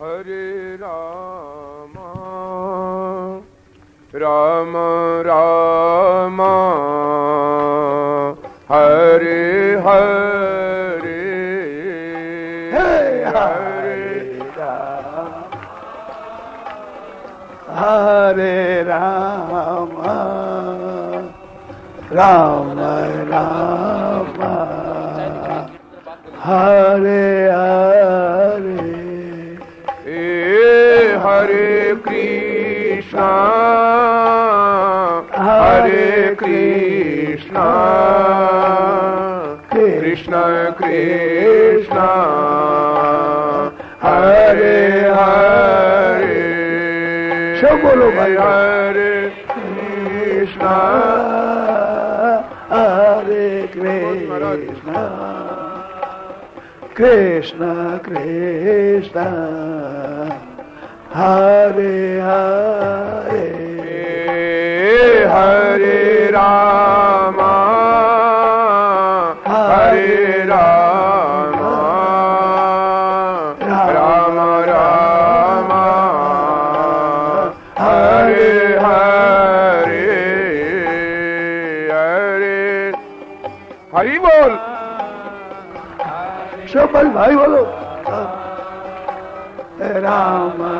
Hare Rama Rama Rama Hare Hare Hey Hare Rama Hare Rama Rama Rama Hare Hare Krishna हरे कृष्णा कृष्ण कृष्ण हरे हरे सब बोलो भाई। हरे कृष्णा हरे कृष्ण कृष्ण कृष्ण हरे हरे। हरे राम। हरे राम। राम राम। हरे हरे। हरे। हरि बोल। सब भाई बोलो। Ram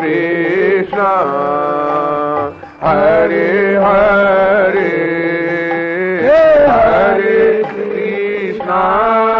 Krishna Krishna Hare Hare Hare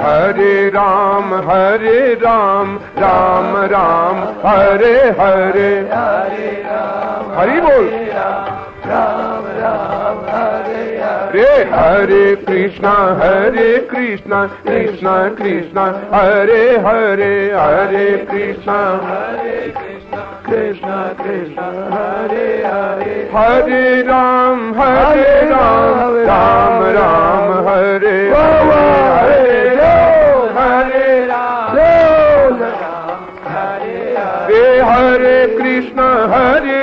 Hare Ram Hare Ram Ram Ram Hare Hare Hare Ram, Hari Bol Ram Ram, Hare Hare. Hare Hare Krishna Hare Krishna Krishna Krishna Hare Hare Hare Krishna Hare Krishna, Krishna Krishna, Hare Hare. Hare Ram Hare Ram Ram Ram. Hare Hare Hare Ram. Hare Hare Krishna Hare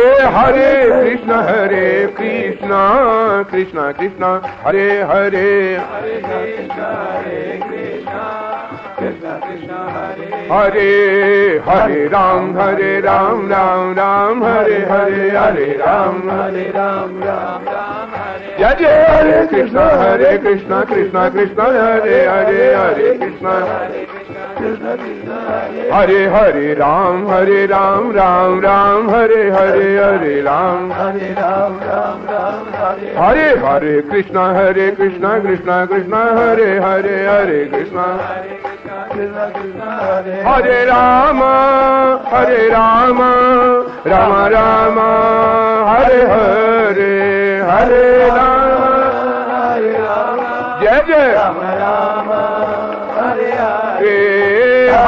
Hare Krishna Hare Krishna Krishna Krishna Hare Hare Krishna Krishna, Hare Hare Hare Ram Hare Ram Ram Ram Hare Hare Hare Ram Hare Ram, Ram Ram, Hare Jai Jai Hare Krishna Hare Krishna Krishna Krishna Hare Hare Hare Krishna Krishna Krishna, Hare Hare Hare Ram Hare Ram Ram Ram Hare Hare Hare Ram Hare Ram, Ram Ram, Hare Hare Hare Krishna Hare Krishna Krishna Krishna Hare Hare Hare Krishna Krishna Krishna, Hare Hare Rama Hare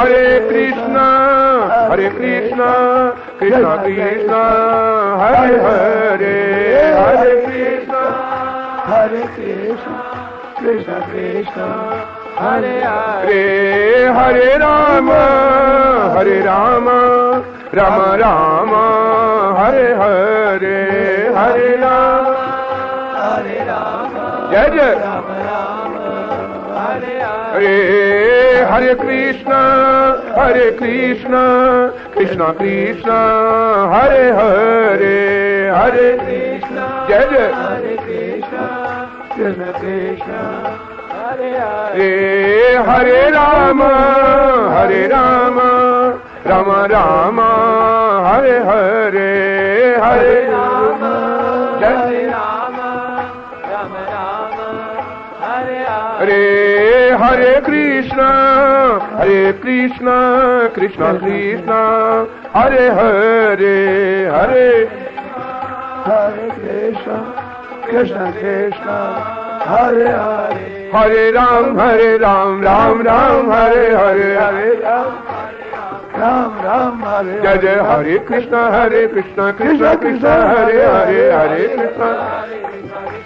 Hare Hare Krishna Hare Krishna Krishna Krishna Hare Hare Hare Krishna Hare Krishna, Krishna Krishna, Hare Hare Hare Rama Hare Rama Rama Rama Hare Hare Hare Rama Hare Rama Jai Jai Rama Rama Hare Hare Hare Hare Krishna Hare Krishna Krishna Krishna Hare Hare Hare Krishna Jai Jai Hare Krishna Krishna Krishna Hare Hare Hare Hare Rama Hare Rama Rama Rama Hare Krishna Krishna Krishna Hare Hare Hare Hare Krishna Krishna Krishna Hare Hare Hare Ram Hare Ram Ram Ram Hare Hare Hare Ram Ram Ram Hare Jai Jai Hare Krishna Hare Krishna Krishna Krishna Hare Hare Hare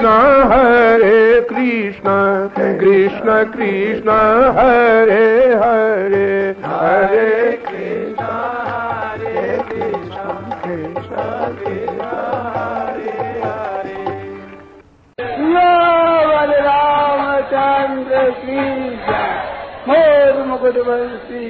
Krishna हरे कृष्ण कृष्ण कृष्ण हरे हरे हरे कृष्ण हरे कृष्ण कृष्ण कृष्ण हरे हरे यो रामचन्द्र क्री मेरु मकवंशी